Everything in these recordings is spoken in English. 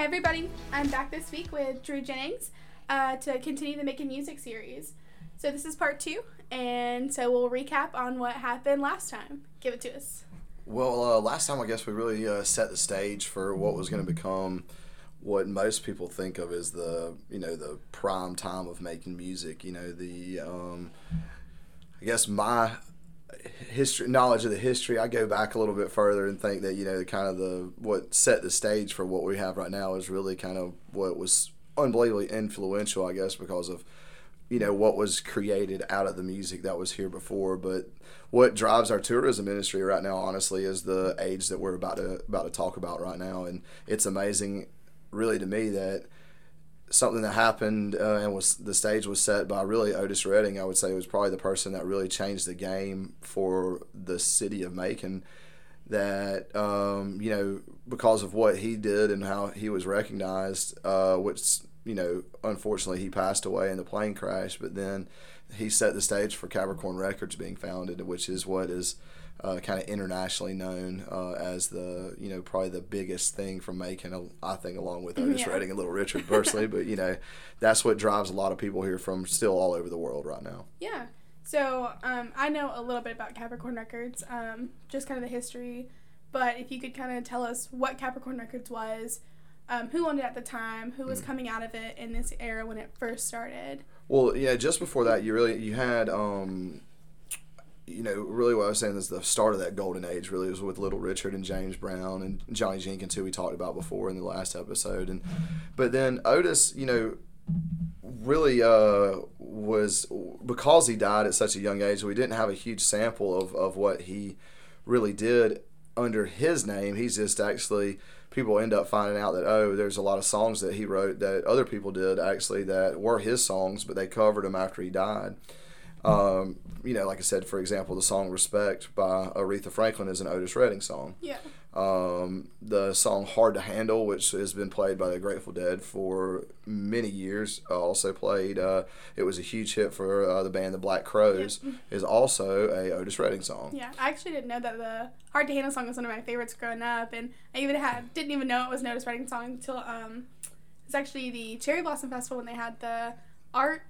Hey everybody, I'm back this week with Drew Jennings uh, to continue the Making Music series. So this is part two, and so we'll recap on what happened last time. Give it to us. Well, uh, last time I guess we really uh, set the stage for what was going to become what most people think of as the you know the prime time of making music. You know the um, I guess my history knowledge of the history i go back a little bit further and think that you know the kind of the what set the stage for what we have right now is really kind of what was unbelievably influential i guess because of you know what was created out of the music that was here before. But what drives our tourism industry right now honestly is the age that we're about to about to talk about right now. And it's amazing really to me that something that happened uh, and was the stage was set by really Otis Redding. I would say was probably the person that really changed the game for the city of Macon. That um, you know because of what he did and how he was recognized, uh, which you know unfortunately he passed away in the plane crash, but then he set the stage for Capricorn Records being founded, which is what is uh, kind of internationally known uh, as the you know probably the biggest thing from Macon. I think along with Otis yeah. Redding and Little Richard personally, but you know that's what drives a lot of people here from still all over the world right now. Yeah. So um, I know a little bit about Capricorn Records, um, just kind of the history. But if you could kind of tell us what Capricorn Records was, um, who owned it at the time, who was mm. coming out of it in this era when it first started. Well, yeah, just before that, you really you had um, you know, really what I was saying is the start of that golden age really was with Little Richard and James Brown and Johnny Jenkins, who we talked about before in the last episode. And but then Otis, you know, really uh, was because he died at such a young age. We didn't have a huge sample of of what he really did under his name. He's just actually people end up finding out that oh, there's a lot of songs that he wrote that other people did actually that were his songs, but they covered them after he died. Um, you know, like I said, for example, the song "Respect" by Aretha Franklin is an Otis Redding song. Yeah. Um, the song "Hard to Handle," which has been played by the Grateful Dead for many years, uh, also played. Uh, it was a huge hit for uh, the band the Black Crowes, Yep. Is also a Otis Redding song. Yeah, I actually didn't know that the "Hard to Handle" song was one of my favorites growing up, and I even had didn't even know it was an Otis Redding song until um, it's actually the Cherry Blossom Festival when they had the art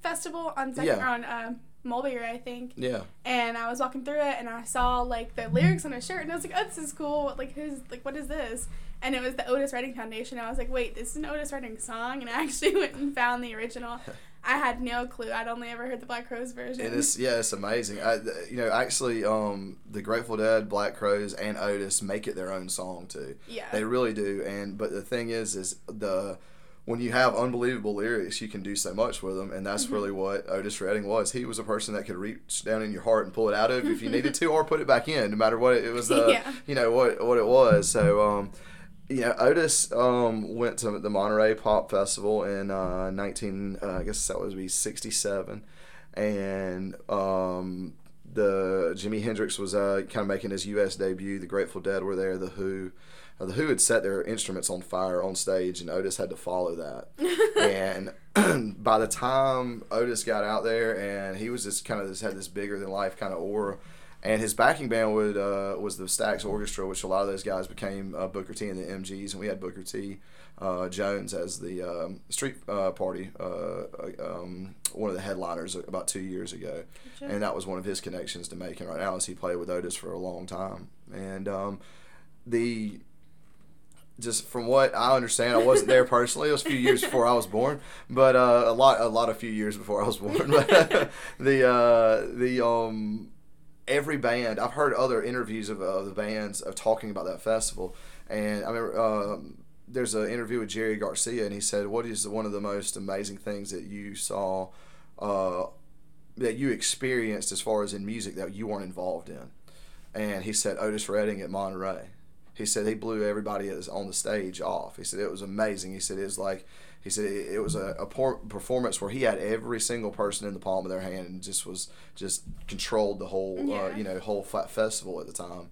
festival on second yeah. on uh, Mulberry, I think. Yeah. And I was walking through it, and I saw like the lyrics on a shirt, and I was like, "Oh, this is cool! Like, who's like, what is this?" And it was the Otis Redding Foundation. I was like, "Wait, this is an Otis Redding song?" And I actually went and found the original. I had no clue. I'd only ever heard the Black Crowes version. It is, yeah, it's amazing. I, you know, actually, um, the Grateful Dead, Black Crowes, and Otis make it their own song too. Yeah, they really do. And but the thing is, is the when you have unbelievable lyrics, you can do so much with them, and that's mm-hmm. really what Otis Redding was. He was a person that could reach down in your heart and pull it out of if you needed to, or put it back in, no matter what it was. Uh, yeah. You know what what it was. So, um, you know, Otis um, went to the Monterey Pop Festival in uh, 19, uh, I guess that was be 67, and um, the Jimi Hendrix was uh, kind of making his U.S. debut. The Grateful Dead were there. The Who the Who had set their instruments on fire on stage, and Otis had to follow that. and by the time Otis got out there, and he was just kind of just had this bigger than life kind of aura. And his backing band would uh, was the Stax Orchestra, which a lot of those guys became uh, Booker T and the MGs, and we had Booker T uh, Jones as the um, street uh, party, uh, um, one of the headliners about two years ago, gotcha. and that was one of his connections to Macon right now, as he played with Otis for a long time. And um, the just from what I understand, I wasn't there personally. It was a few years before I was born, but uh, a lot, a lot of few years before I was born. But the uh, the um, every band I've heard other interviews of, of the bands of talking about that festival, and I remember um, there's an interview with Jerry Garcia, and he said, "What is one of the most amazing things that you saw, uh, that you experienced as far as in music that you weren't involved in?" And he said Otis Redding at Monterey he said he blew everybody on the stage off. He said it was amazing. He said it was like he said it, was a, a performance where he had every single person in the palm of their hand and just was just controlled the whole uh, yeah. uh, you know whole festival at the time.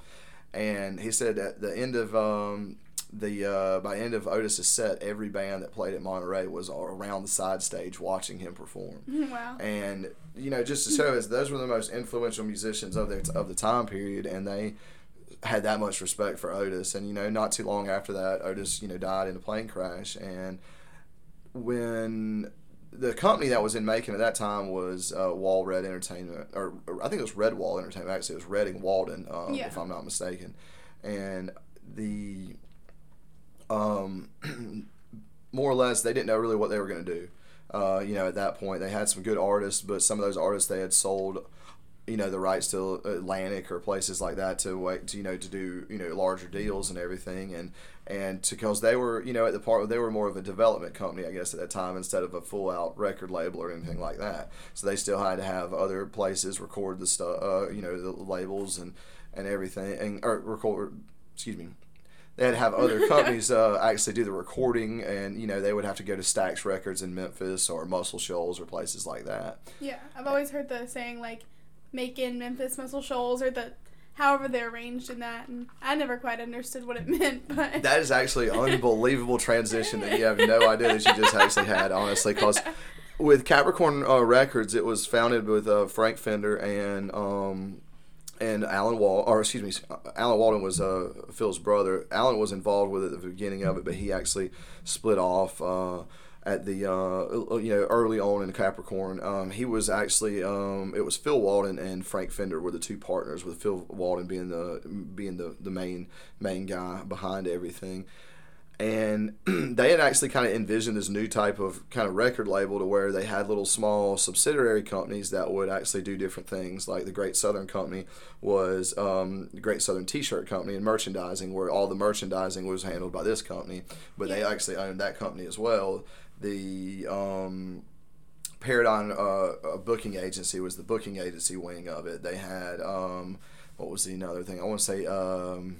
And he said at the end of um, the uh, by end of Otis's set, every band that played at Monterey was around the side stage watching him perform. Wow! And you know, just to show us, those were the most influential musicians of their of the time period, and they had that much respect for Otis. And you know, not too long after that, Otis you know died in a plane crash. And when the company that was in Macon at that time was uh, Wall Red Entertainment, or, or, I think it was Red Wall Entertainment. Actually, it was Redding Walden, um, Yeah. if I'm not mistaken. And the um, more or less, they didn't know really what they were going to do. Uh, you know, at that point, they had some good artists, but some of those artists they had sold, you know, the rights to Atlantic or places like that to wait, to, you know, to do you know larger deals and everything, and and because they were, you know, at the part they were more of a development company, I guess, at that time instead of a full out record label or anything like that. So they still had to have other places record the stuff, uh, you know, the labels and and everything, and or record. Excuse me, they had to have other companies uh, actually do the recording, and you know they would have to go to Stax Records in Memphis or Muscle Shoals or places like that. Yeah, I've always heard the saying like Macon, Memphis, Muscle Shoals, or the however they're arranged in that, and I never quite understood what it meant. But That is actually unbelievable transition that you have no idea that you just actually had, honestly, because with Capricorn uh, Records, it was founded with uh, Frank Fenter and um, and Alan Wal, or excuse me, Alan Walden was uh, Phil's brother. Alan was involved with it at the beginning of it, but he actually split off. Uh, at the uh, you know early on in Capricorn, um, he was actually um, it was Phil Walden and Frank Fenter were the two partners, with Phil Walden being the being the, the main main guy behind everything. And they had actually kind of envisioned this new type of kind of record label to where they had little small subsidiary companies that would actually do different things. Like the great southern company was um, the great southern t-shirt company and merchandising where all the merchandising was handled by this company but they actually owned that company as well the um, paradigm uh, uh, booking agency was the booking agency wing of it they had um, what was the another thing i want to say um,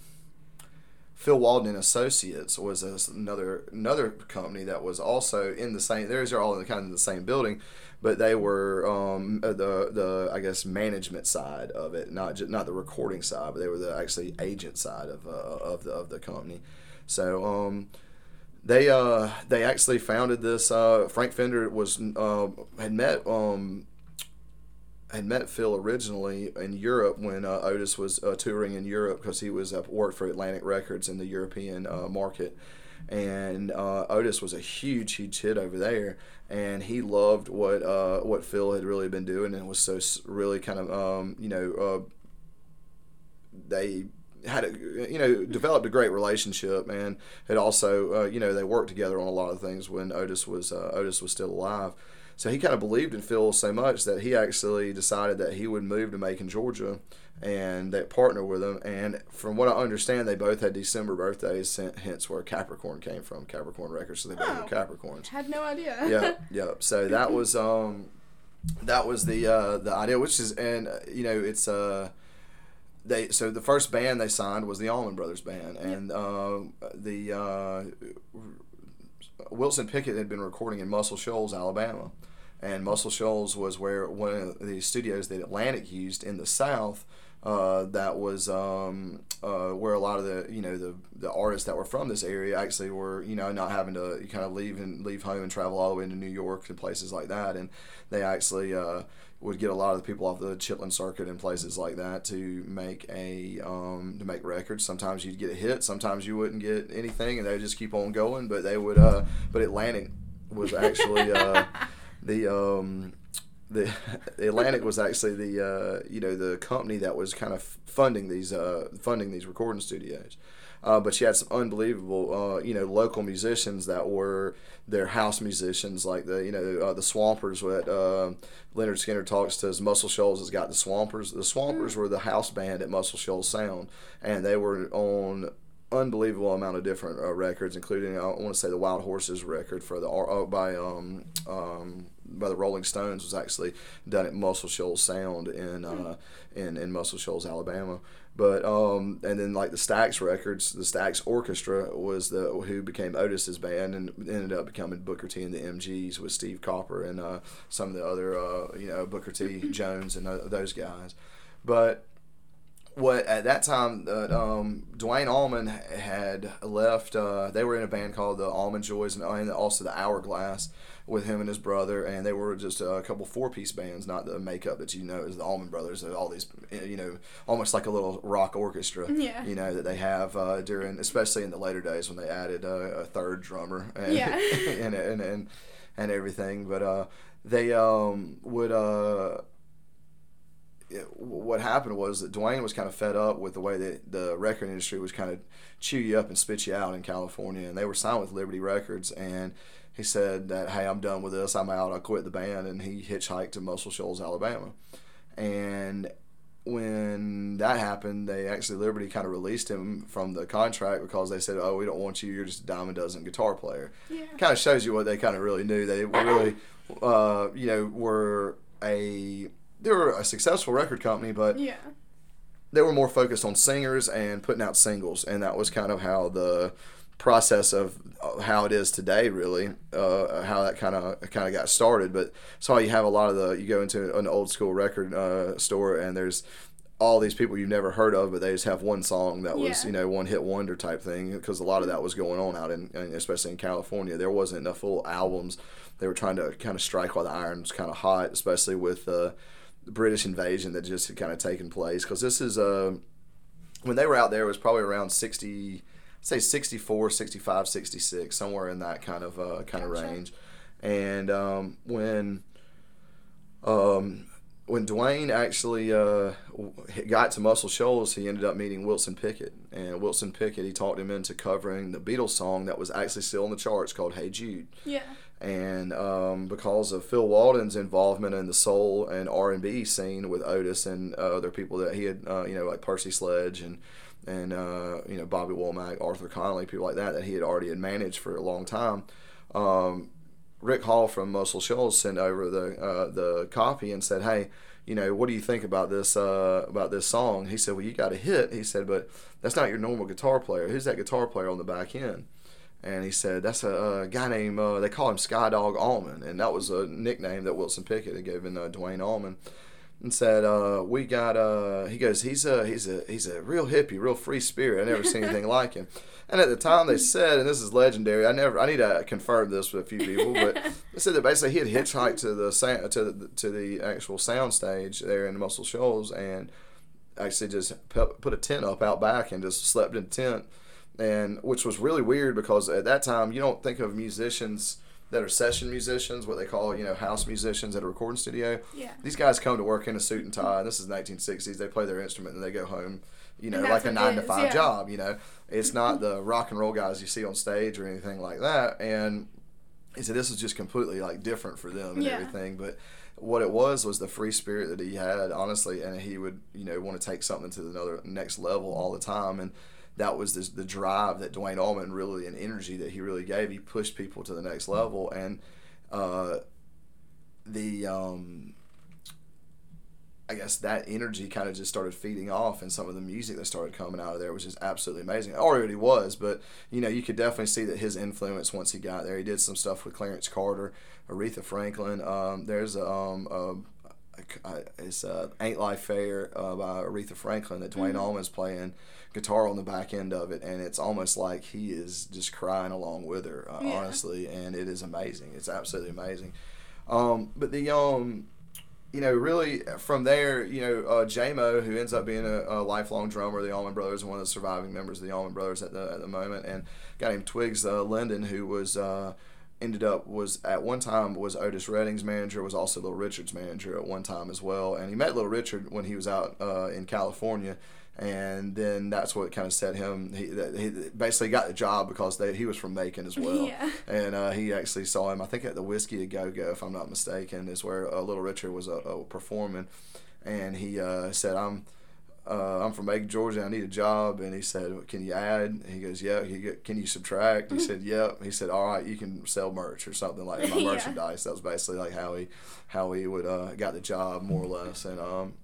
Phil Walden Associates was another another company that was also in the same. Theirs are all in the kind of the same building, but they were um, uh, the the I guess management side of it, not just, not the recording side, but they were the actually agent side of uh, of the of the company. So um, they uh, they actually founded this. Uh, Frank Fenter was uh, had met um, had met Phil originally in Europe when uh, Otis was uh, touring in Europe because he was worked for Atlantic Records in the European uh, market, and Otis was a huge, huge hit over there, and he loved what what Phil had really been doing, and was so really kind of um, you know they had a you know developed a great relationship and had also uh, you know they worked together on a lot of things when Otis was uh, Otis was still alive. So he kind of believed in Phil so much that he actually decided that he would move to Macon, Georgia, and that partner with him. And from what I understand, they both had December birthdays, hence where Capricorn came from, Capricorn Records. So they both Oh. were Capricorns had no idea. yeah, yeah. So that was um, that was the uh, the idea, which is and uh, you know it's uh, they so the first band they signed was the Allman Brothers band, and uh, the uh, Wilson Pickett had been recording in Muscle Shoals, Alabama, and Muscle Shoals was where one of the studios that Atlantic used in the South. Uh, that was um, uh, where a lot of the you know the the artists that were from this area actually were you know not having to kind of leave and leave home and travel all the way into New York and places like that, and they actually uh, would get a lot of the people off the Chitlin circuit and places like that to make a um, to make records. Sometimes you'd get a hit, sometimes you wouldn't get anything, and they would just keep on going. But they would, uh, but Atlantic was actually uh, the um, the, the Atlantic was actually the uh, you know the company that was kind of funding these uh, funding these recording studios. Uh, but you had some unbelievable, uh, you know, local musicians that were their house musicians, like the, you know, uh, the Swampers. What uh, Lynyrd Skynyrd talks to as Muscle Shoals has got the Swampers. The Swampers were the house band at Muscle Shoals Sound, and they were on unbelievable amount of different uh, records, including I want to say the Wild Horses record for the uh, by um, um, by the Rolling Stones was actually done at Muscle Shoals Sound in uh, in in Muscle Shoals, Alabama. But um, and then like the Stax records, the Stax Orchestra was the who became Otis's band and ended up becoming Booker T and the MGs with Steve Cropper and uh, some of the other uh, you know Booker T Jones and uh, those guys. But what at that time, uh, um, Duane Allman had left. Uh, they were in a band called the Allman Joys and, and also the Hourglass with him and his brother, and they were just a couple four piece bands, not the makeup that you know is the Allman Brothers. All these, you know, almost like a little rock orchestra. Yeah. You know that they have uh, during, especially in the later days when they added uh, a third drummer. And, Yeah. and, and and and everything, but uh, they um, would uh it- what happened was that Duane was kind of fed up with the way that the record industry was kind of chew you up and spit you out in California, and they were signed with Liberty Records, and he said that hey, I'm done with this, I'm out, I quit the band, and he hitchhiked to Muscle Shoals, Alabama, and when that happened, they actually Liberty kind of released him from the contract because they said, "Oh, we don't want you. You're just a dime a dozen guitar player." Yeah. Kind of shows you what they kind of really knew. They really, uh, you know, were a they were a successful record company, but Yeah. they were more focused on singers and putting out singles, and that was kind of how the process of uh, how it is today really uh, how that kind of kind of got started. But so you have a lot of the you go into an old school record uh, store and there's all these people you've never heard of but they just have one song that was Yeah. you know one hit wonder type thing because a lot of that was going on out in, especially in California. There wasn't enough full albums. They were trying to kind of strike while the iron's kind of hot especially with uh, the British invasion that just had kind of taken place. Because this is uh, when they were out there it was probably around 60 I'd say 64 65 66 somewhere in that kind of uh, kind of range and um, when um, when Duane actually uh, got to Muscle Shoals, he ended up meeting Wilson Pickett. And Wilson Pickett, he talked him into covering the Beatles song that was actually still on the charts called "Hey Jude." Yeah. and um, because of Phil Walden's involvement in the soul and R and B scene with Otis and uh, other people that he had, uh, you know, like Percy Sledge and and uh, you know Bobby Womack, Arthur Conley, people like that that he had already had managed for a long time. Um, Rick Hall from Muscle Shoals sent over the uh, the copy and said, "Hey, you know, what do you think about this uh, about this song?" He said, "Well, you got a hit." He said, "But that's not your normal guitar player. Who's that guitar player on the back end?" And he said, "That's a, a guy named uh, they call him Skydog Allman, and that was a nickname that Wilson Pickett had given uh, Duane Allman." And said, uh, "We got." Uh, he goes, "He's a he's a he's a real hippie, real free spirit. I never seen anything like him." And at the time, they said, and this is legendary. I never, I need to confirm this with a few people, but they said that basically he had hitchhiked to the sound, to the to the actual sound stage there in Muscle Shoals, and actually just put a tent up out back and just slept in a tent, and which was really weird because at that time you don't think of musicians that are session musicians, what they call you know house musicians at a recording studio. Yeah. These guys come to work in a suit and tie. This is 1960s. They play their instrument and they go home, you know, like a nine to five yeah. job. You know, it's not the rock and roll guys you see on stage or anything like that. And he said this is just completely like different for them and Yeah. everything. But what it was was the free spirit that he had, honestly, and he would you know want to take something to another next level all the time and. That was this, the drive that Duane Allman really and energy that he really gave. He pushed people to the next level, and uh, the um, I guess that energy kind of just started feeding off, and some of the music that started coming out of there was just absolutely amazing. It already was, but you know, you could definitely see that his influence once he got there. He did some stuff with Clarence Carter, Aretha Franklin. Um, there's a, um, a, it's uh, "Ain't Life Fair" uh, by Aretha Franklin that Duane Allman's playing guitar on the back end of it, and it's almost like he is just crying along with her, uh, Yeah. honestly, and it is amazing. It's absolutely amazing. Um, but the um, you know, really from there, you know, uh, Jaimoe, who ends up being a, a lifelong drummer of the Allman Brothers and one of the surviving members of the Allman Brothers at the at the moment, and a guy named Twiggs uh, Lyndon, who was uh, ended up was at one time was Otis Redding's manager, was also Little Richard's manager at one time as well, and he met Little Richard when he was out uh, in California. And then that's what kind of set him. He, he basically got the job because they, he was from Macon as well Yeah. and uh, he actually saw him. I think at the Whisky a Go Go, if I'm not mistaken, is where uh, Little Richard was uh, uh, performing, and he uh, said, "I'm." Uh, I'm from Macon, Georgia. I need a job, and he said, "Can you add?" He goes, "Yeah." He go, "Can you subtract?" He said, "Yep." He said, "All right, you can sell merch or something like my Yeah. merchandise." That was basically like how he, how he would uh, got the job more or less, and um,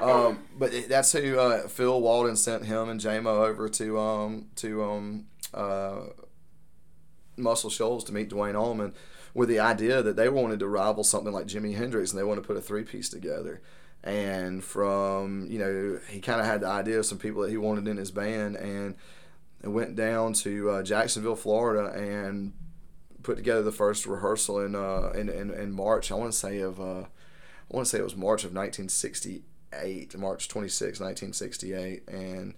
um, but that's who uh, Phil Walden sent him and Jaimoe over to um to um uh Muscle Shoals to meet Duane Allman with the idea that they wanted to rival something like Jimi Hendrix and they wanted to put a three piece together. and from you know he kind of had the idea of some people that he wanted in his band and went down to uh, Jacksonville, Florida, and put together the first rehearsal in uh, in, in, in March. I want to say of uh, I want to say it was March of 1968, March 26, 1968, and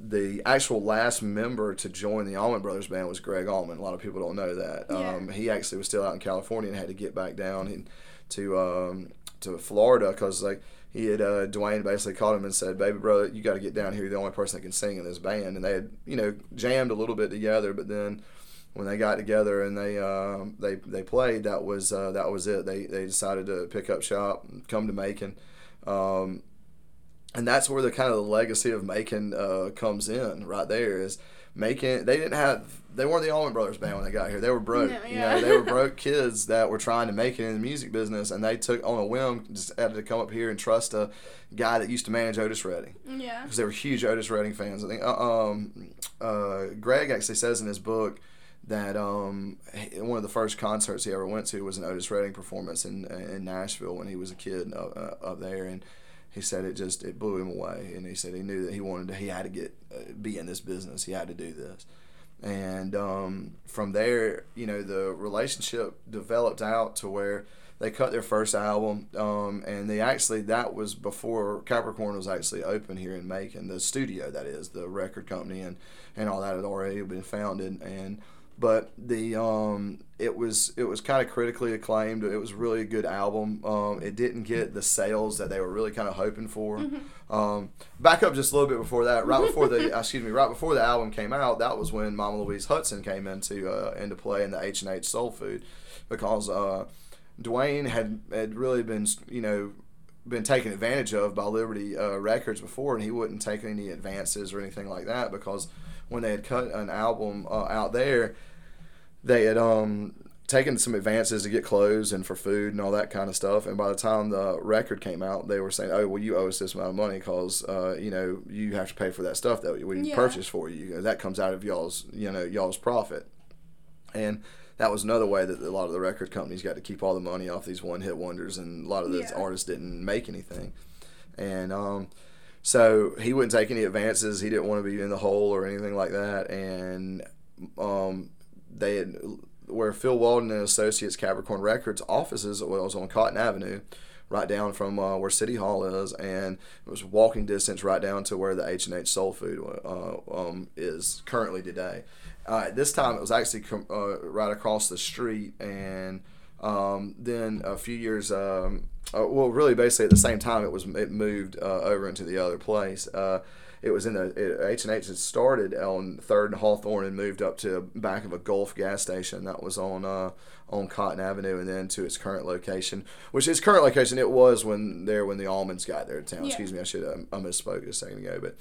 the actual last member to join the Allman Brothers band was Gregg Allman. A lot of people don't know that. Yeah. Um, he actually was still out in California and had to get back down to um, to Florida because like he had uh, Duane basically called him and said, "Baby brother, you got to get down here. You're the only person that can sing in this band." And they had you know jammed a little bit together, but then when they got together and they uh, they they played, that was uh, that was it. They they decided to pick up shop, and come to Macon. Um, and that's where the kind of the legacy of Macon uh, comes in right there is Macon they didn't have they weren't the Allman Brothers band when they got here they were broke No, you yeah. know they were broke kids that were trying to make it in the music business and they took on a whim just had to come up here and trust a guy that used to manage Otis Redding Yeah. because they were huge Otis Redding fans. I think uh, um, uh, Gregg actually says in his book that um, one of the first concerts he ever went to was an Otis Redding performance in in Nashville when he was a kid uh, uh, up there, and he said it just it blew him away, and he said he knew that he wanted to he had to get uh, be in this business, he had to do this. And um, from there, you know, the relationship developed out to where they cut their first album, um, and they actually that was before Capricorn was actually open here in Macon, the studio that is, the record company and and all that had already been founded, and but the um, it was it was kind of critically acclaimed. It was really a good album. Um, it didn't get the sales that they were really kind of hoping for. Um, back up just a little bit before that, right before the excuse me, right before the album came out, that was when Mama Louise Hudson came into uh, into play in the H and H Soul Food, because uh, Duane had had really been you know been taken advantage of by Liberty uh, Records before, and he wouldn't take any advances or anything like that because when they had cut an album uh, out there, they had um taken some advances to get clothes and for food and all that kind of stuff. And by the time the record came out, they were saying, "Oh, well, you owe us this amount of money because uh, you know you have to pay for that stuff that we Yeah. purchased for you. That comes out of y'all's you know y'all's profit." And that was another way that a lot of the record companies got to keep all the money off these one hit wonders, and a lot of those Yeah. artists didn't make anything. And um, so he wouldn't take any advances. He didn't want to be in the hole or anything like that. And um, they had where Phil Walden and Associates Capricorn Records offices was on Cotton Avenue, right down from uh, where City Hall is, and it was walking distance right down to where the H and H Soul Food uh, um, is currently today. Uh, this time, it was actually com- uh, right across the street, and um, then a few years, um, uh, well, really basically at the same time, it was it moved uh, over into the other place. It was in the H and H had started on Third and Hawthorne and moved up to back of a Gulf gas station that was on uh, on Cotton Avenue, and then to its current location, which its current location it was when there when the Allmans got there to town. Yeah. Excuse me, I should have, I misspoke a second ago, but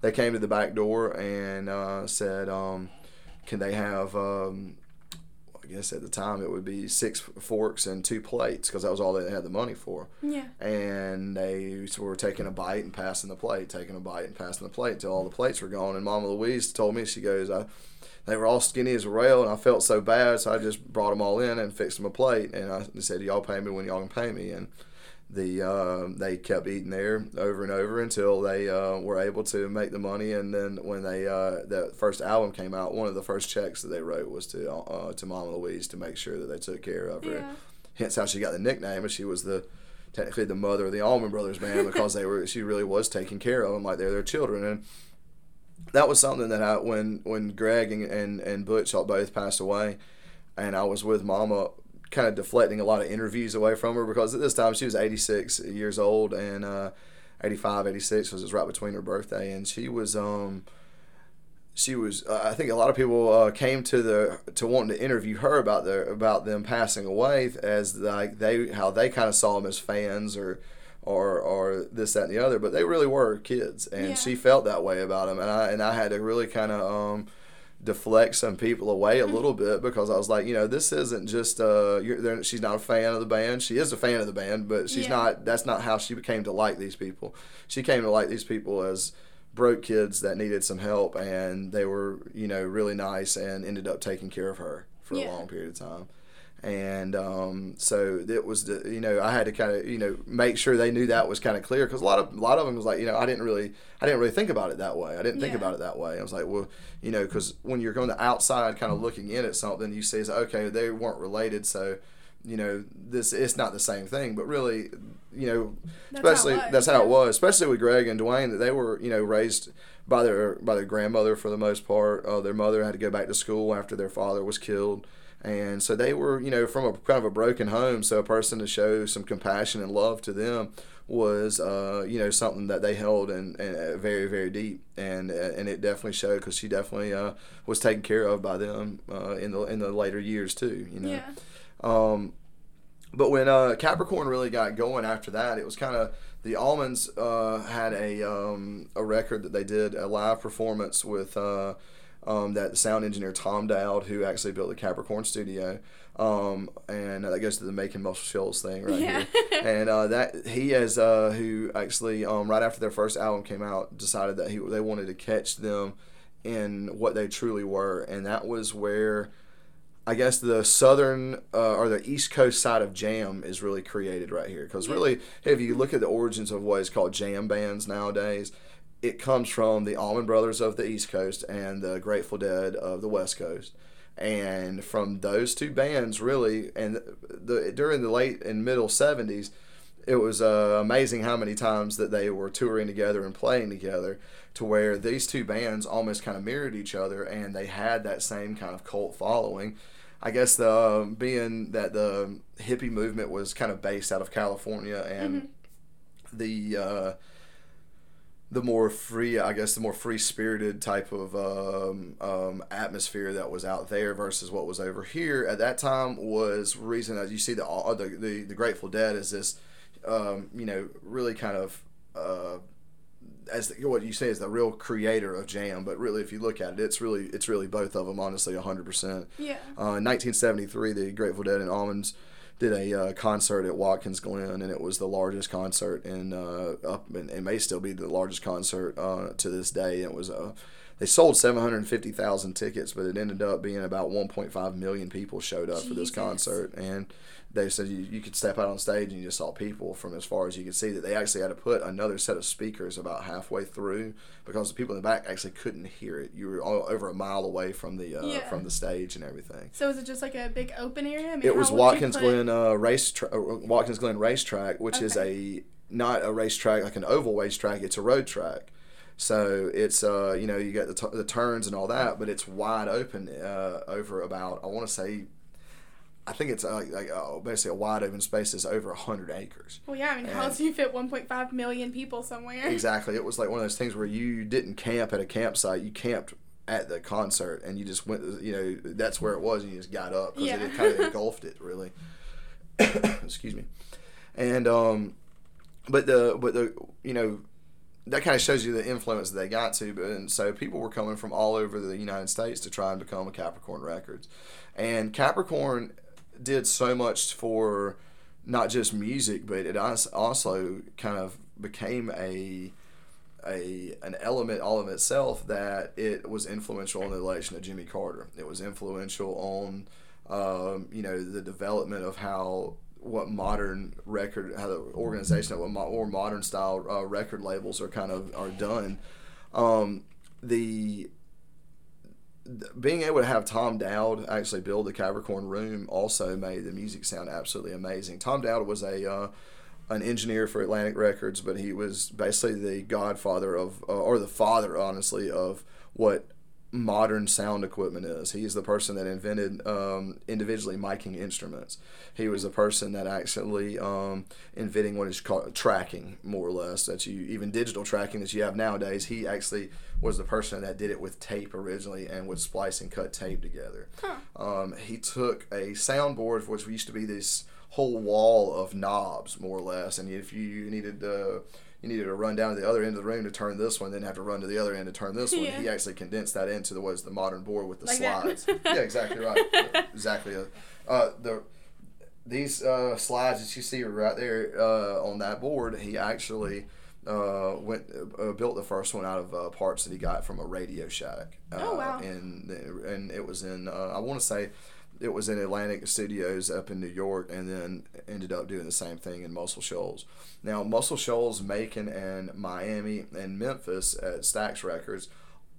they came to the back door and uh, said, um, "Can they have?" Um, guess at the time it would be six forks and two plates because that was all they had the money for Yeah. and they were taking a bite and passing the plate, taking a bite and passing the plate until all the plates were gone. And Mama Louise told me, she goes, I, they were all skinny as a rail, and I felt so bad, so I just brought them all in and fixed them a plate. And I said, y'all pay me when y'all can pay me. And the uh, they kept eating there over and over until they uh, were able to make the money. And then when they uh, the first album came out, one of the first checks that they wrote was to uh, to Mama Louise to make sure that they took care of her. Yeah. Hence how she got the nickname, and she was the technically the mother of the Allman Brothers band because they were she really was taking care of them like they're their children and that was something that I when when Gregg and and, and Butch both passed away and I was with Mama kind of deflecting a lot of interviews away from her because at this time she was 86 years old and uh 85 86 because it was right between her birthday and she was um she was uh, I think a lot of people uh, came to the to wanting to interview her about their about them passing away as like they how they kind of saw them as fans or or or this that and the other but they really were kids and Yeah. she felt that way about them and I and I had to really kind of um deflect some people away a little bit because I was like, you know, this isn't just uh, she's not a fan of the band. She is a fan of the band, but she's Yeah. not. That's not how she became to like these people. She came to like these people as broke kids that needed some help, and they were, you know, really nice and ended up taking care of her for Yeah. a long period of time. And um, so it was the you know I had to kind of you know make sure they knew that was kind of clear because a lot of a lot of them was like you know I didn't really I didn't really think about it that way. I didn't think about it that way. I was like well you know because when you're going to outside kind of looking in at something you see it's like, okay they weren't related so you know this it's not the same thing. But really you know That's especially was, that's how it was especially with Gregg and Duane that they were you know raised by their by their grandmother for the most part. Uh, their mother had to go back to school after their father was killed and so they were you know from a kind of a broken home. So a person to show some compassion and love to them was uh, you know something that they held and uh, very very deep. And uh, and it definitely showed because she definitely uh, was taken care of by them uh, in the in the later years too you know. Yeah. um, but when uh, Capricorn really got going after that, it was kind of the Allmans uh, had a um, a record that they did a live performance with uh, um, that sound engineer Tom Dowd, who actually built the Capricorn studio, um, and that goes to the making muscle shoals thing right Yeah. here. And uh, that he is uh, who actually um, right after their first album came out decided that he they wanted to catch them in what they truly were, and that was where. I guess the southern uh, or the east coast side of jam is really created right here because really if you look at the origins of what is called jam bands nowadays it comes from the Allman Brothers of the east coast and the Grateful Dead of the west coast. And from those two bands really and the during the late and middle 70s it was uh, amazing how many times that they were touring together and playing together to where these two bands almost kind of mirrored each other and they had that same kind of cult following. I guess the um, being that the hippie movement was kind of based out of california and the uh, the more free, I guess, the more free spirited type of um, um, atmosphere that was out there versus what was over here at that time was reason that you see the uh, the the, the Grateful Dead is this, um, you know, really kind of. Uh, as the, what you say is the real creator of jam, but really, if you look at it, it's really it's really both of them. Honestly, hundred percent. Yeah. Uh, in 1973, the Grateful Dead and Allmans did a uh, concert at Watkins Glen, and it was the largest concert in uh, up, and it may still be the largest concert uh, to this day. It was uh, they sold 750,000 tickets, but it ended up being about 1.5 million people showed up for this concert, and they said you, you could step out on stage and you just saw people from as far as you could see that they actually had to put another set of speakers about halfway through because the people in the back actually couldn't hear it. You were all, over a mile away from the uh, Yeah. from the stage and everything. So is it just like a big open area? I mean, It was Watkins Glen uh, race tra- uh, Watkins Glen racetrack, which is a not a racetrack like an oval racetrack. It's a road track. So it's uh you know you got the, t- the turns and all that, but it's wide open uh, over about I want to say. I think it's uh, like, like uh, basically a wide open space that's over hundred acres. Well, yeah. I mean, how else do you fit 1.5 million people somewhere? Exactly, it was like one of those things where you didn't camp at a campsite; you camped at the concert, and you just went. You know, that's where it was, and you just got up because Yeah. it kind of engulfed it, really. Excuse me, and um, but the but the you know that kind of shows you the influence that they got to. But and so people were coming from all over the United States to try and become a Capricorn Records, and Capricorn did so much for not just music, but it also kind of became a a an element all of itself that it was influential in the election of Jimmy Carter. It was influential on um, you know the development of how what modern record how the organization what mo- more modern style uh, record labels are kind of are done. Um, the th- being able to have Tom Dowd actually build the Capricorn Room also made the music sound absolutely amazing. Tom Dowd was a uh, an engineer for Atlantic Records, but he was basically the godfather of, uh, or the father, honestly, of what modern sound equipment is. He's the person that invented um, individually miking instruments. He was the person that actually um, inventing what is called tracking, more or less. That you even digital tracking that you have nowadays. He actually was the person that did it with tape originally and would splice and cut tape together. Um, he took a soundboard, which used to be this whole wall of knobs, more or less, and if you needed uh, you needed to run down to the other end of the room to turn this one, then have to run to the other end to turn this one. Yeah. He actually condensed that into the was the modern board with the Like slides. yeah, exactly right. exactly. Uh, the these uh, slides that you see right there uh, on that board, he actually uh, went uh, built the first one out of uh, parts that he got from a Radio Shack. Uh, Oh, wow. And and it was in uh, I want to say it was in Atlantic Studios up in New York, and then ended up doing the same thing in Muscle Shoals. Now, Muscle Shoals, Macon, and Miami and Memphis at Stax Records,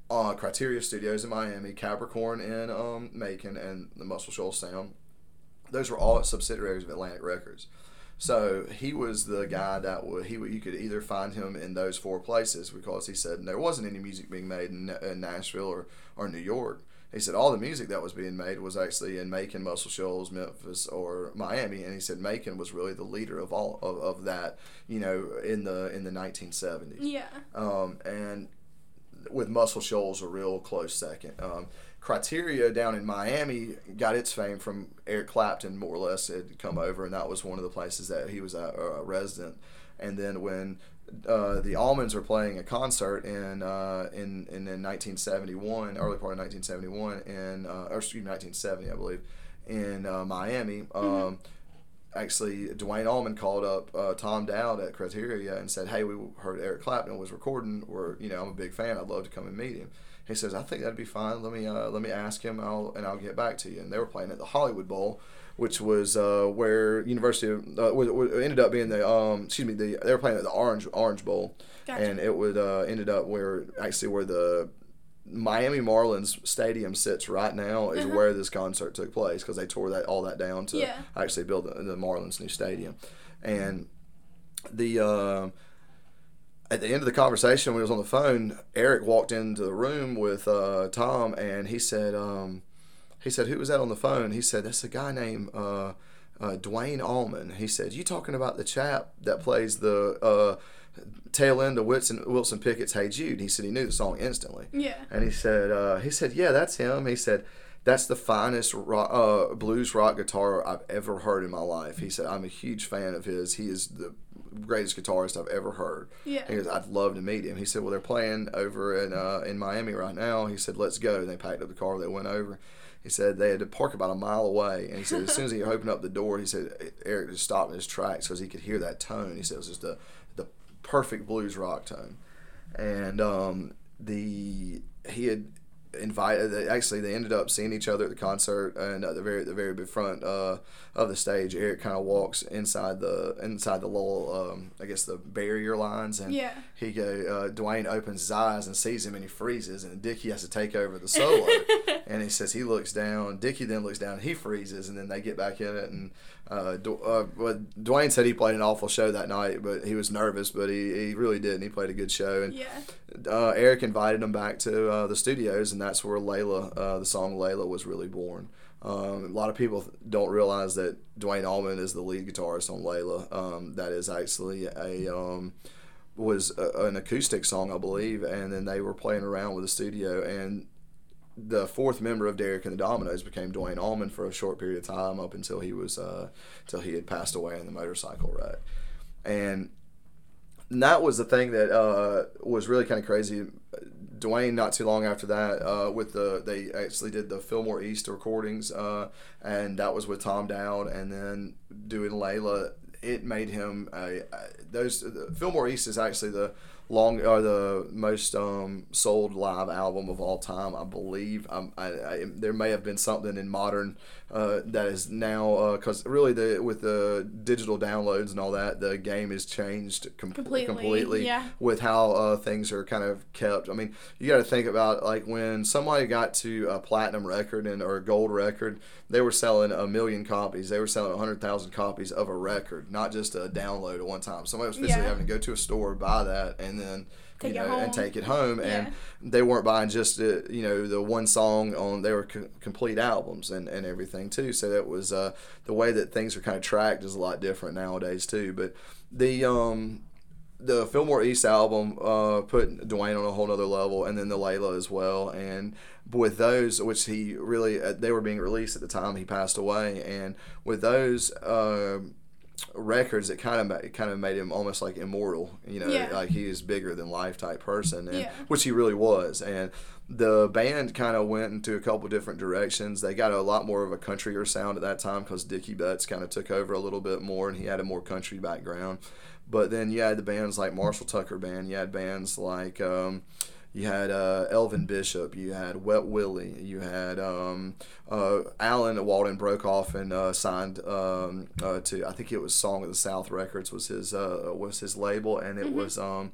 uh, Criteria Studios in Miami, Capricorn in um, Macon, and the Muscle Shoals Sound. Those were all subsidiaries of Atlantic Records. So he was the guy that would he you could either find him in those four places because he said there wasn't any music being made in, in Nashville or, or New York. He said all the music that was being made was actually in Macon, Muscle Shoals, Memphis, or Miami, and he said Macon was really the leader of all of, of that, you know, in the in the 1970s. Yeah. Um, and with Muscle Shoals a real close second. Um, Criteria down in Miami got its fame from Eric Clapton, more or less, had come over, and that was one of the places that he was a, a resident. And then when uh, the Allmans were playing a concert in, uh, in, in in 1971, early part of 1971, in uh, or excuse me, 1970, I believe, in uh, Miami. Um, Actually, Duane Allman called up uh, Tom Dowd at Criteria and said, "Hey, we heard Eric Clapton was recording. We're you know I'm a big fan. I'd love to come and meet him." He says, "I think that'd be fine. Let me uh, let me ask him. I'll and I'll get back to you." And they were playing at the Hollywood Bowl, which was uh, where University of uh, was, was- ended up being the um excuse me the they were playing at the Orange Orange Bowl, Gotcha. and it would uh, ended up where actually where the Miami Marlins stadium sits right now is Uh-huh. where this concert took place because they tore that all that down to Yeah. actually build the, the Marlins new stadium, and the uh, at the end of the conversation when he was on the phone, Eric walked into the room with uh, Tom and he said um, he said who was that on the phone? He said that's a guy named uh, uh, Duane Allman. He said you talking about the chap that plays the uh, tail end of Wilson Wilson Pickett's Hey Jude? He said he knew the song instantly. Yeah. And he said, uh, he said, yeah, that's him. He said, that's the finest rock, uh, blues rock guitar I've ever heard in my life. He said, I'm a huge fan of his. He is the greatest guitarist I've ever heard. Yeah. He goes, I'd love to meet him. He said, well, they're playing over in uh, in Miami right now. He said, let's go. And they packed up the car. They went over. He said they had to park about a mile away. And he said, as soon as he opened up the door, he said, Eric just stopped in his tracks because he could hear that tone. He said it was just the, the perfect blues rock tone. And um, the he had invited. they- Actually, they ended up seeing each other at the concert, and at the very the very big front uh, of the stage, Eric kind of walks inside the inside the little um, I guess the barrier lines, and Yeah. he go. Uh, Duane opens his eyes and sees him, and he freezes, and Dickey has to take over the solo, and he says he looks down. Dickey then looks down, and he freezes, and then they get back in it, and. Uh, uh, Duane said he played an awful show that night, but he was nervous, but he, he really did, and he played a good show. And Yeah. uh, Eric invited him back to uh, the studios, and that's where Layla, uh, the song Layla, was really born. Um, a lot of people don't realize that Duane Allman is the lead guitarist on Layla. Um, that is actually a um, was a, an acoustic song, I believe, and then they were playing around with the studio, and the fourth member of Derek and the Dominos became Duane Allman for a short period of time, up until he was uh, till he had passed away in the motorcycle wreck, and that was the thing that uh, was really kind of crazy. Duane, not too long after that, uh, with the they actually did the Fillmore East recordings, uh, and that was with Tom Dowd, and then doing Layla. It made him a, a those Fillmore East is actually the long or the most um, sold live album of all time, I believe. Um, I, I, there may have been something in modern uh, that is now because really the with the digital downloads and all that, the game has changed com- Completely, completely yeah. with how uh, things are kind of kept. I mean, you got to think about like when somebody got to a platinum record and or a gold record, they were selling a million copies. They were selling hundred thousand copies of a record, not just a download at one time. Somebody was physically Yeah. having to go to a store, buy that, and then Take you it know, and take it home. And they weren't buying just uh, you know the one song on. They were co- complete albums and, and everything too. So that was uh, the way that things are kind of tracked is a lot different nowadays too. But the um, the Fillmore East album uh, put Duane on a whole nother level, and then the Layla as well. And with those, which he really uh, they were being released at the time he passed away, and with those. Uh, records it kind of ma- kind of made him almost like immortal you know Yeah. like he is bigger than life type person and, Yeah. which he really was and the band kind of went into a couple different directions they got a lot more of a countryer sound at that time because dickey betts kind of took over a little bit more and he had a more country background but then you had the bands like marshall tucker band you had bands like um, you had uh, Elvin Bishop, you had Wet Willie, you had um, uh, Alan Walden broke off and uh, signed um, uh, to I think it was Song of the South Records was his uh, was his label, and it was um,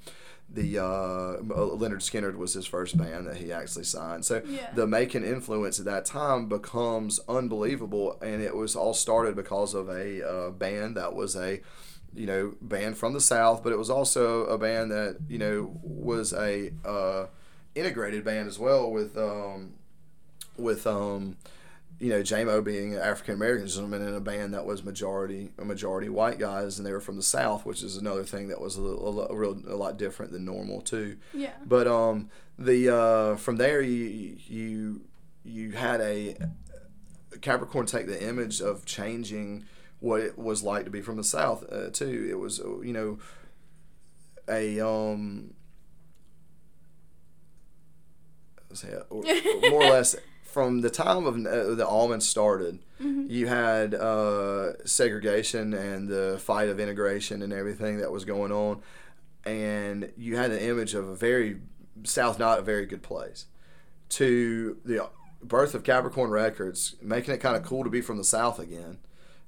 the uh, Lynyrd Skynyrd was his first band that he actually signed. So Yeah. the Macon influence at that time becomes unbelievable, and it was all started because of a uh, band that was a you know band from the South, but it was also a band that you know was a uh, integrated band as well with um, with um, you know Jaimoe being an African American gentleman in a band that was majority a majority white guys, and they were from the South, which is another thing that was a, a, a real a lot different than normal too. Yeah. But um, the uh, from there you you you had a Capricorn take the image of changing what it was like to be from the South uh, too. It was uh, you know a um say uh, or- more or less from the time of uh, the Allman started. You had uh, segregation and the fight of integration and everything that was going on, and you had an image of a very South, not a very good place. To the birth of Capricorn Records, making it kind of cool to be from the South again.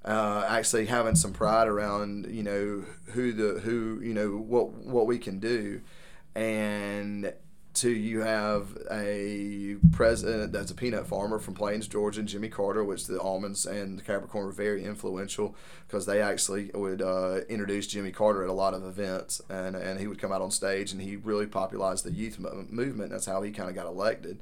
Uh, actually having some pride around you know who the who you know what what we can do, and to you have a president that's a peanut farmer from Plains, Georgia, Jimmy Carter, which the Allmans and the Capricorn were very influential because they actually would uh, introduce Jimmy Carter at a lot of events, and and he would come out on stage and he really popularized the youth mo- movement. That's how he kind of got elected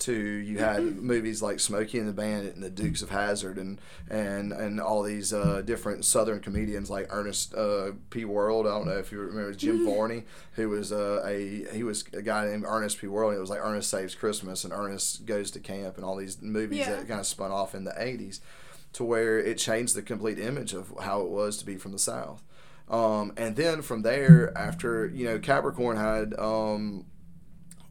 to you had movies like Smokey and the Bandit and the Dukes of Hazzard and and and all these uh, different Southern comedians like Ernest uh, P. Worrell. I don't know if you remember Jim Varney, who was uh, a he was a guy named Ernest P. Worrell. And it was like Ernest Saves Christmas and Ernest Goes to Camp and all these movies Yeah. that kind of spun off in the '80s, to where it changed the complete image of how it was to be from the South. Um, and then from there, after you know Capricorn had um,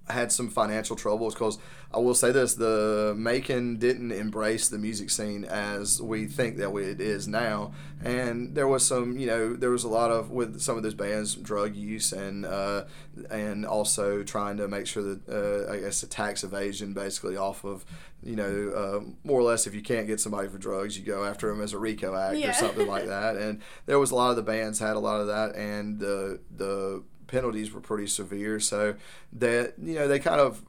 had some financial troubles because I will say this: the Macon didn't embrace the music scene as we think that it is now, and there was some, you know, there was a lot of with some of those bands drug use and uh, and also trying to make sure that uh, I guess a tax evasion basically off of. You know, uh, more or less, if you can't get somebody for drugs, you go after them as a RICO act or something like that. And there was a lot of the bands had a lot of that, and the the penalties were pretty severe. So that you know they kind of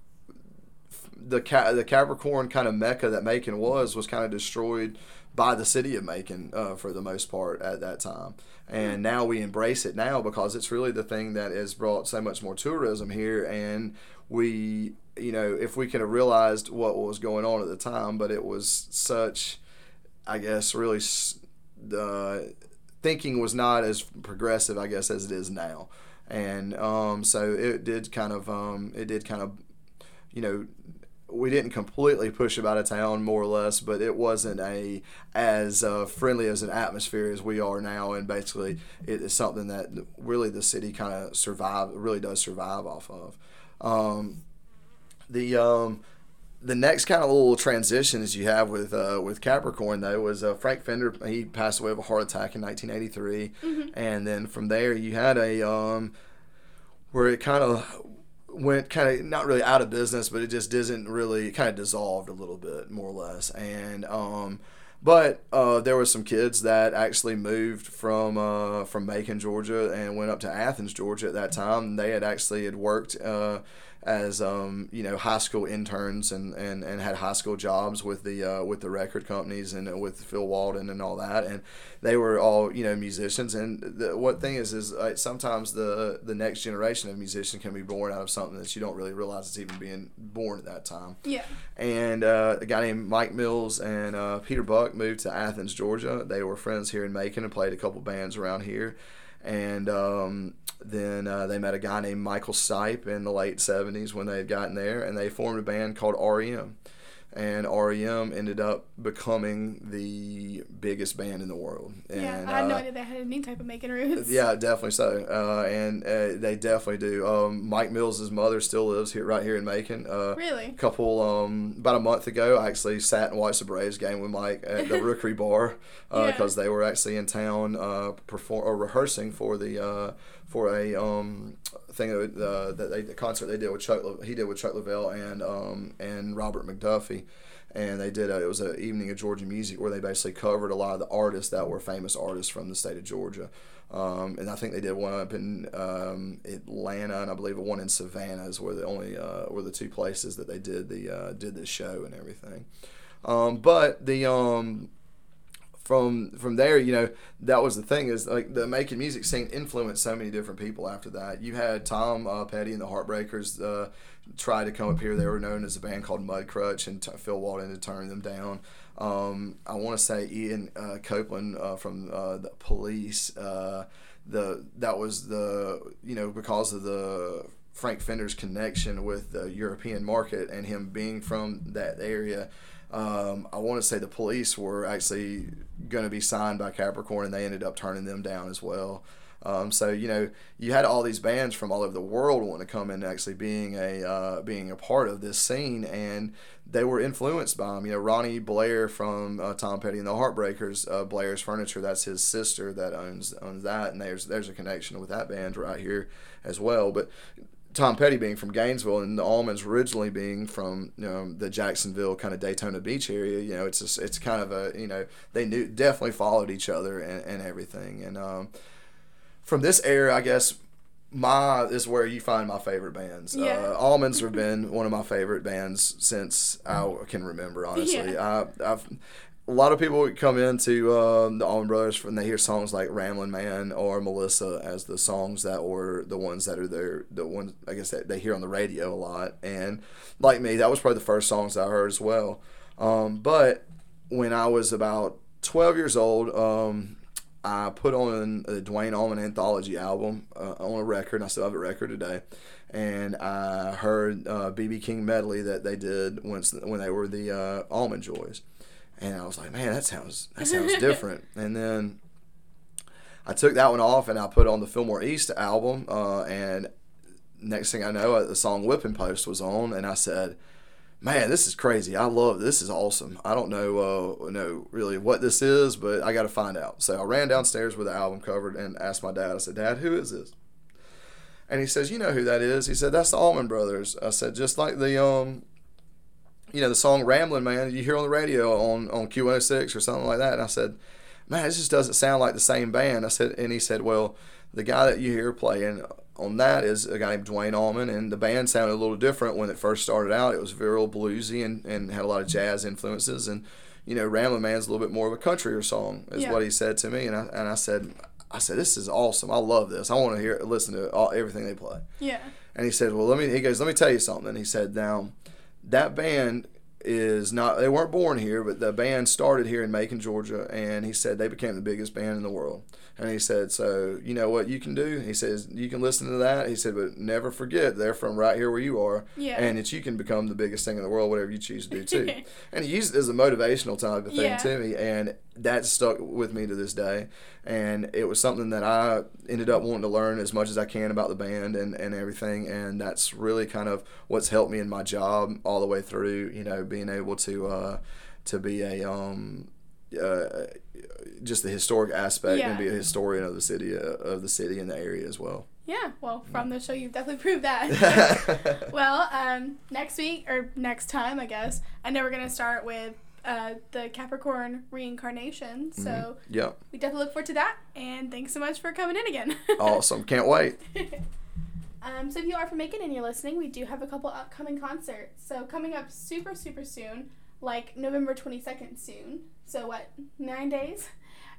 the Ca- the Capricorn kind of mecca that Macon was was kind of destroyed by the city of Macon uh, for the most part at that time. And now we embrace it now because it's really the thing that has brought so much more tourism here. And we, you know, if we could have realized what was going on at the time, but it was such, I guess, really the thinking was not as progressive, I guess, as it is now. And um, so it did kind of, um, it did kind of, you know, we didn't completely push him out of town, more or less, but it wasn't a as uh, friendly as an atmosphere as we are now. And basically, it is something that really the city kind of survive, really does survive off of. Um, the um, the next kind of little transition transitions you have with uh, with Capricorn though was uh, Frank Fenter. He passed away of a heart attack in 1983, and then from there you had a um, where it kind of went kind of not really out of business, but it just didn't really kind of dissolved a little bit more or less. And um, but uh, there were some kids that actually moved from uh, from Macon, Georgia, and went up to Athens, Georgia at that time. They had actually had worked. Uh, as um, you know, high school interns and, and, and had high school jobs with the uh, with the record companies and uh, with Phil Walden and all that, and they were all you know musicians. And the, what thing is is uh, sometimes the the next generation of musician can be born out of something that you don't really realize it's even being born at that time Yeah. and uh, a guy named Mike Mills and uh, Peter Buck moved to Athens, Georgia. They were friends here in Macon and played a couple bands around here. And um, then uh, they met a guy named Michael Stipe in the late 70s when they had gotten there, and they formed a band called REM. And REM ended up becoming the biggest band in the world. And, yeah, I had no uh, idea they had any type of Macon roots. yeah, definitely so. Uh, and uh, they definitely do. Um, Mike Mills' mother still lives here, right here in Macon. Uh, Really? a couple, um, about a month ago, I actually sat and watched the Braves game with Mike at the Rookery Bar Yeah. because they were actually in town uh, perform or rehearsing for the uh, for a um, thing that, uh, that they the concert they did with Chuck. He did with Chuck Leavell and um, and Robert McDuffie. And they did a, it was an evening of Georgia music where they basically covered a lot of the artists that were famous artists from the state of Georgia. Um, and I think they did one up in um, Atlanta, and I believe one in Savannah is where the only uh, were the two places that they did the uh, did this show and everything. Um, but the um, from from there, you know, that was the thing is like the Macon music scene influenced so many different people after that. You had Tom uh, Petty and the Heartbreakers uh, try to come up here. They were known as a band called Mudcrutch, and t- Phil Walden to turn them down. Um, I want to say Ian uh, Copeland uh, from uh, the Police. Uh, the that was the you know because of the Frank Fenter's connection with the European market and him being from that area. Um, I want to say the police were actually going to be signed by Capricorn, and they ended up turning them down as well. Um, so you know, you had all these bands from all over the world want to come in, actually being a uh, being a part of this scene, and they were influenced by them. You know, Ronnie Blair from uh, Tom Petty and the Heartbreakers, uh, Blair's Furniture. That's his sister that owns owns that, and there's there's a connection with that band right here as well. But Tom Petty being from Gainesville and the Allmans originally being from you know the Jacksonville kind of Daytona Beach area, you know it's just, it's kind of a you know they knew definitely followed each other and, and everything. And um, from this era, I guess my is where you find my favorite bands. Yeah. Uh, Allmans have been one of my favorite bands since I can remember. Honestly, I, I've a lot of people would come into um, the Allman Brothers when they hear songs like "Ramblin' Man" or "Melissa" as the songs that were the ones that are there, the ones I guess that they hear on the radio a lot. And like me, that was probably the first songs I heard as well. Um, but when I was about 12 years old, um, I put on a Duane Allman anthology album uh, on a record, and I still have a record today. And I heard uh, BB King medley that they did once when they were the uh, Allman Joys and I was like, man, that sounds that sounds different. And then I took that one off and I put on the Fillmore East album. Uh, and next thing I know, uh, the song "Whipping Post" was on, and I said, man, this is crazy. I love this. Is awesome. I don't know uh, know really what this is, but I got to find out. So I ran downstairs with the album covered and asked my dad. I said, Dad, who is this? And he says, you know who that is? He said, that's the Allman Brothers. I said, just like the um, you know, the song Ramblin' Man you hear on the radio on, on Q106 or something like that. And I said, man, this just doesn't sound like the same band. I said, and he said, well, the guy that you hear playing on that is a guy named Duane Allman, and the band sounded a little different when it first started out. It was very bluesy and, and had a lot of jazz influences. And, you know, Ramblin' Man's a little bit more of a countryer song, is Yeah. what he said to me. And I, and I said, I said, this is awesome. I love this. I want to hear, listen to all, everything they play. Yeah. And he said, "Well, let me." He goes, "Let me tell you something." And He said, "Now, that band is not. They weren't born here, but the band started here in Macon, Georgia, and he said they became the biggest band in the world. And he said, so you know what you can do? He says you can listen to that. He said, but never forget they're from right here where you are, Yeah. and that you can become the biggest thing in the world, whatever you choose to do too. and he used it as a motivational type of thing Yeah. to me, and that stuck with me to this day. And it was something that I ended up wanting to learn as much as I can about the band and, and everything. And that's really kind of what's helped me in my job all the way through, you know, being able to, uh, to be a, um, uh, just the historic aspect Yeah. and be a historian of the city, uh, of the city and the area as well. Yeah. Well, from the show, you've definitely proved that. well, um, next week or next time, I guess. I know we're gonna start with uh, the Capricorn reincarnation, so yeah. we definitely look forward to that. And thanks so much for coming in again. Awesome. Can't wait. Um, so if you are from Macon and you're listening, we do have a couple upcoming concerts. So coming up super super soon, like November 22nd soon. So what? Nine days.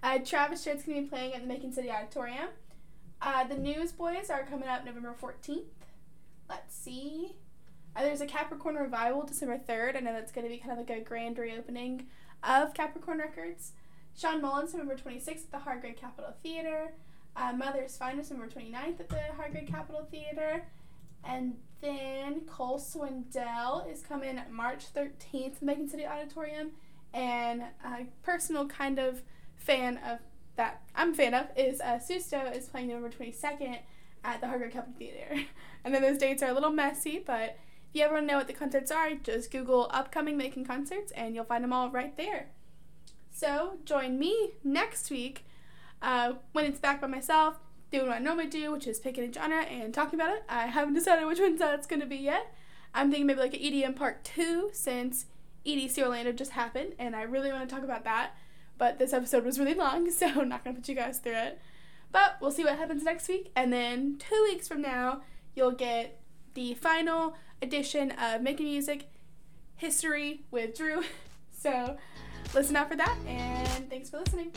Uh, Travis Tritt's gonna be playing at the Macon City Auditorium. Uh, the Newsboys are coming up November 14th. Let's see. Uh, there's a Capricorn revival December 3rd. I know that's going to be kind of like a grand reopening of Capricorn Records. Shawn Mullins November 26th at the Hargrave Capitol Theater. Uh, Mother's Finest November 29th at the Hargrave Capitol Theater. And then Cole Swindell is coming March 13th, Macon City Auditorium. And a personal kind of fan of that I'm a fan of is uh, Susto is playing November 22nd at the Hargrove Company Theater. And then those dates are a little messy, but if you ever want to know what the concerts are, just Google upcoming Macon concerts and you'll find them all right there. So join me next week uh, when it's back by myself, doing what I normally do, which is picking a genre and talking about it. I haven't decided which one that's going to be yet. I'm thinking maybe like an EDM part two since EDC Orlando just happened, and I really want to talk about that. But this episode was really long, so I'm not going to put you guys through it. But we'll see what happens next week, and then two weeks from now, you'll get the final edition of Making Music History with Drew. So listen out for that, and thanks for listening.